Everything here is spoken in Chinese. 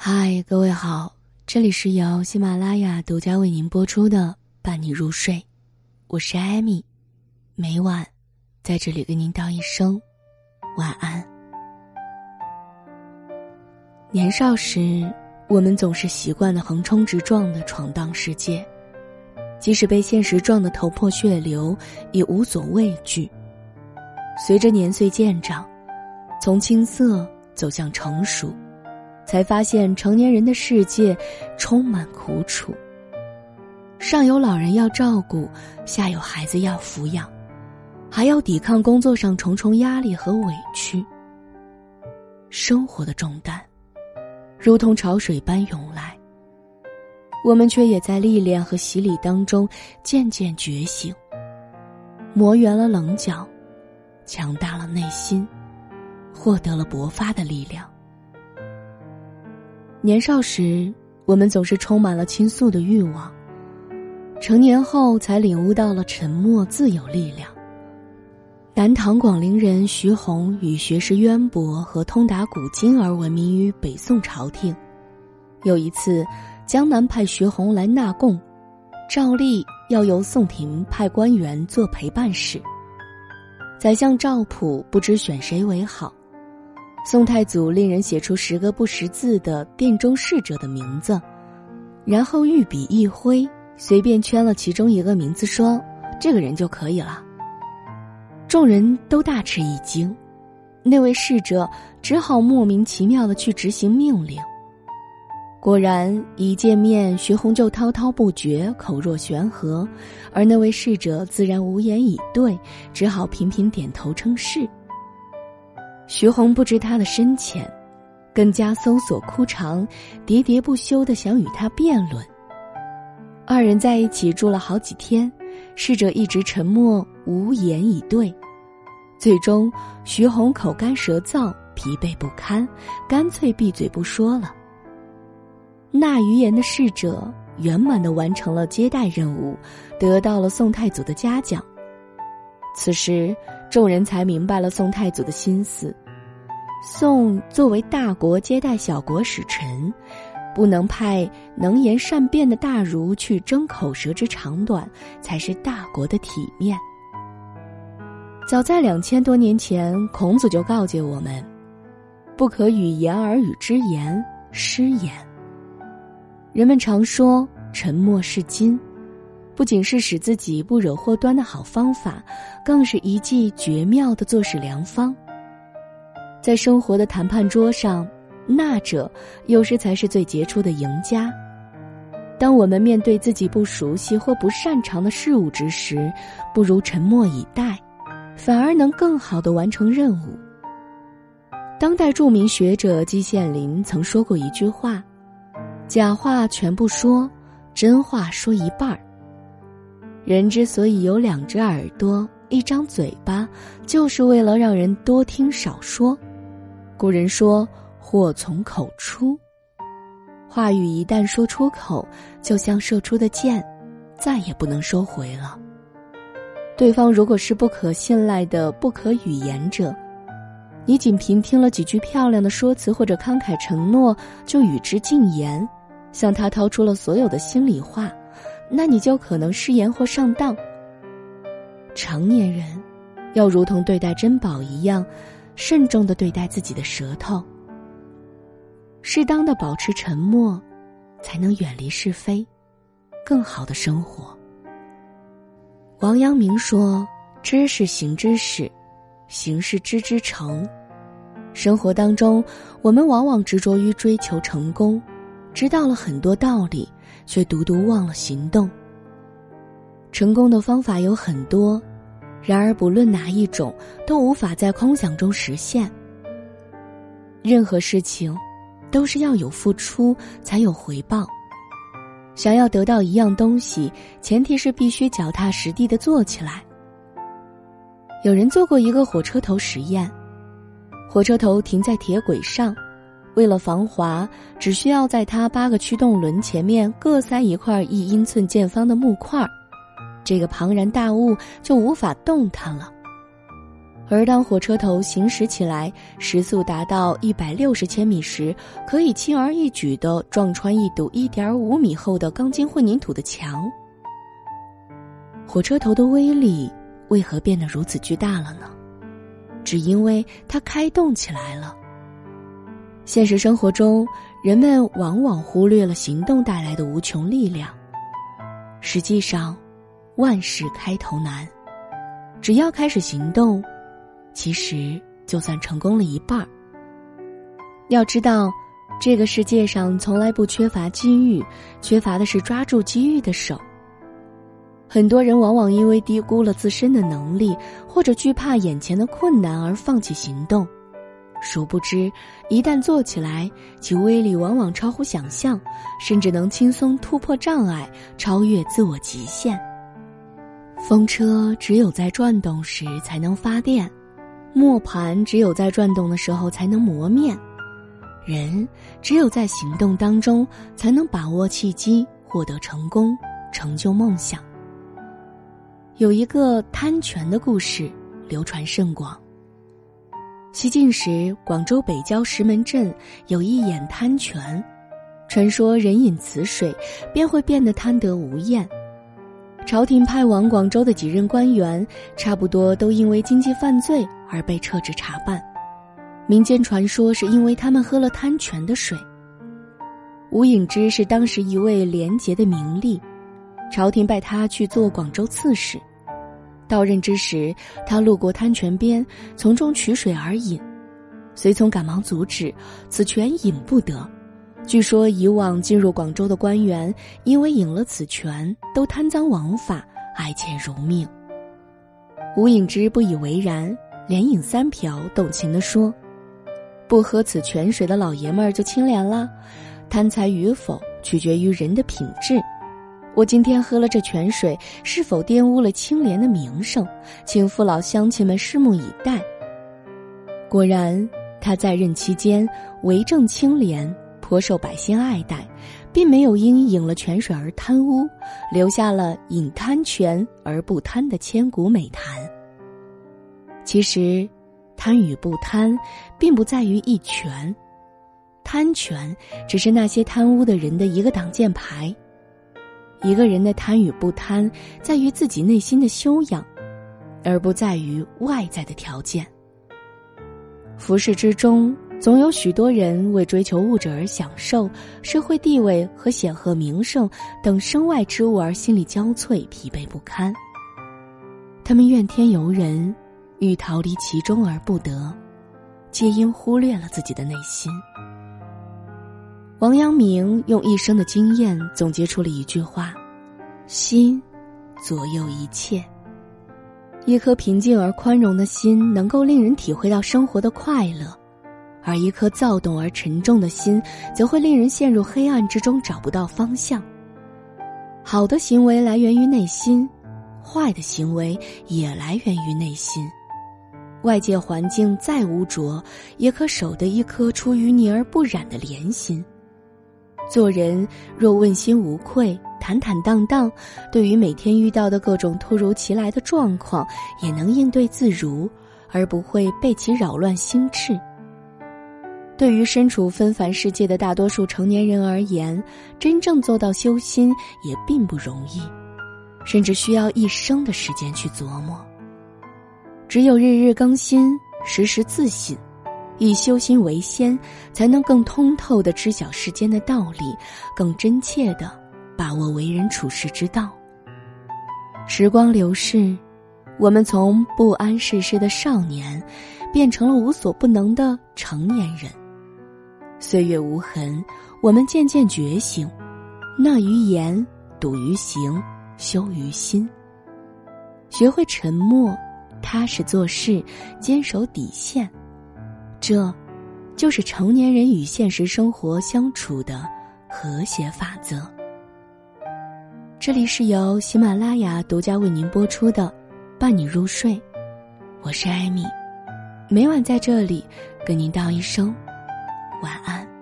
嗨，各位好，这里是由喜马拉雅独家为您播出的《伴你入睡》，我是艾米，每晚在这里跟您道一声晚安。年少时，我们总是习惯的横冲直撞的闯荡世界，即使被现实撞得头破血流，也无所畏惧。随着年岁渐长，从青涩走向成熟。才发现成年人的世界充满苦楚。上有老人要照顾，下有孩子要抚养，还要抵抗工作上重重压力和委屈。生活的重担，如同潮水般涌来。我们却也在历练和洗礼当中渐渐觉醒，磨圆了棱角，强大了内心，获得了勃发的力量。年少时，我们总是充满了倾诉的欲望。成年后，才领悟到了沉默自有力量。南唐广陵人徐宏以学识渊博和通达古今而闻名于北宋朝廷。有一次，江南派徐宏来纳贡，照例要由宋廷派官员做陪伴使。宰相赵普不知选谁为好。宋太祖令人写出十个不识字的殿中侍者的名字，然后御笔一挥，随便圈了其中一个名字，说：“这个人就可以了。”众人都大吃一惊，那位侍者只好莫名其妙的去执行命令。果然，一见面，徐弘就滔滔不绝，口若悬河，而那位侍者自然无言以对，只好频频点头称是。徐弘不知他的深浅，更加搜索枯肠，喋喋不休的想与他辩论。二人在一起住了好几天，侍者一直沉默无言以对，最终徐弘口干舌燥，疲惫不堪，干脆闭嘴不说了。纳余言的侍者圆满的完成了接待任务，得到了宋太祖的嘉奖。此时。众人才明白了宋太祖的心思。宋作为大国接待小国使臣，不能派能言善辩的大儒去争口舌之长短，才是大国的体面。早在两千多年前，孔子就告诫我们：不可与言而与之言失言。人们常说沉默是金。不仅是使自己不惹祸端的好方法，更是一剂绝妙的做事良方。在生活的谈判桌上，那者有时才是最杰出的赢家。当我们面对自己不熟悉或不擅长的事物之时，不如沉默以待，反而能更好的完成任务。当代著名学者季羡林曾说过一句话：“假话全部说，真话说一半儿。”人之所以有两只耳朵、一张嘴巴，就是为了让人多听少说。古人说：“祸从口出。”话语一旦说出口，就像射出的箭，再也不能收回了。对方如果是不可信赖的不可语言者，你仅凭听了几句漂亮的说辞或者慷慨承诺，就与之进言，向他掏出了所有的心里话。那你就可能失言或上当。成年人，要如同对待珍宝一样，慎重的对待自己的舌头。适当的保持沉默，才能远离是非，更好的生活。王阳明说：“知是行之始，行是知之成。”生活当中，我们往往执着于追求成功，知道了很多道理。却独独忘了行动。成功的方法有很多，然而不论哪一种，都无法在空想中实现。任何事情，都是要有付出才有回报。想要得到一样东西，前提是必须脚踏实地的做起来。有人做过一个火车头实验，火车头停在铁轨上。为了防滑，只需要在它八个驱动轮前面各塞一块一英寸见方的木块这个庞然大物就无法动弹了。而当火车头行驶起来，时速达到一百六十千米时，可以轻而易举地撞穿一堵一点五米厚的钢筋混凝土的墙。火车头的威力为何变得如此巨大了呢？只因为它开动起来了。现实生活中，人们往往忽略了行动带来的无穷力量。实际上，万事开头难，只要开始行动。其实，就算成功了一半儿。要知道，这个世界上从来不缺乏机遇，缺乏的是抓住机遇的手。很多人往往因为低估了自身的能力，或者惧怕眼前的困难而放弃行动，殊不知，一旦做起来，其威力往往超乎想象，甚至能轻松突破障碍，超越自我极限。风车只有在转动时才能发电。磨盘只有在转动的时候才能磨面，人只有在行动当中才能把握契机，获得成功，成就梦想。有一个贪泉的故事流传甚广。西晋时，广州北郊石门镇有一眼贪泉，传说人饮此水便会变得贪得无厌。朝廷派往广州的几任官员，差不多都因为经济犯罪而被撤职查办。民间传说是因为他们喝了贪泉的水。吴颖之是当时一位廉洁的名吏，朝廷派他去做广州刺史。到任之时，他路过滩泉边，从中取水而饮，随从赶忙阻止，此泉饮不得。据说以往进入广州的官员，因为饮了此泉，都贪赃枉法，爱钱如命。吴颖之不以为然，连饮三瓢，动情地说：“不喝此泉水的老爷们儿就清廉了，贪财与否取决于人的品质。我今天喝了这泉水，是否玷污了清廉的名声？请父老乡亲们拭目以待。”果然，他在任期间为政清廉。颇受百姓爱戴，并没有因饮了泉水而贪污，留下了“饮贪泉而不贪”的千古美谈。其实，贪与不贪，并不在于一泉，贪泉只是那些贪污的人的一个挡箭牌。一个人的贪与不贪，在于自己内心的修养，而不在于外在的条件。浮世之中。总有许多人为追求物质而享受，社会地位和显赫名声等身外之物而心力交瘁、疲惫不堪。他们怨天尤人，欲逃离其中而不得，皆因忽略了自己的内心。王阳明用一生的经验总结出了一句话：“心，左右一切。”一颗平静而宽容的心，能够令人体会到生活的快乐。而一颗躁动而沉重的心，则会令人陷入黑暗之中，找不到方向。好的行为来源于内心，坏的行为也来源于内心。外界环境再污浊，也可守得一颗出淤泥而不染的莲心。做人若问心无愧、坦坦荡荡，对于每天遇到的各种突如其来的状况，也能应对自如，而不会被其扰乱心智。对于身处纷繁世界的大多数成年人而言，真正做到修心也并不容易，甚至需要一生的时间去琢磨。只有日日更新，时时自省，以修心为先，才能更通透的知晓世间的道理，更真切的把握为人处世之道。时光流逝，我们从不谙世事的少年，变成了无所不能的成年人。岁月无痕，我们渐渐觉醒，讷于言，笃于行，修于心。学会沉默，踏实做事，坚守底线，这，就是成年人与现实生活相处的和谐法则。这里是由喜马拉雅独家为您播出的《伴你入睡》，我是艾米，每晚在这里跟您道一声。晚安。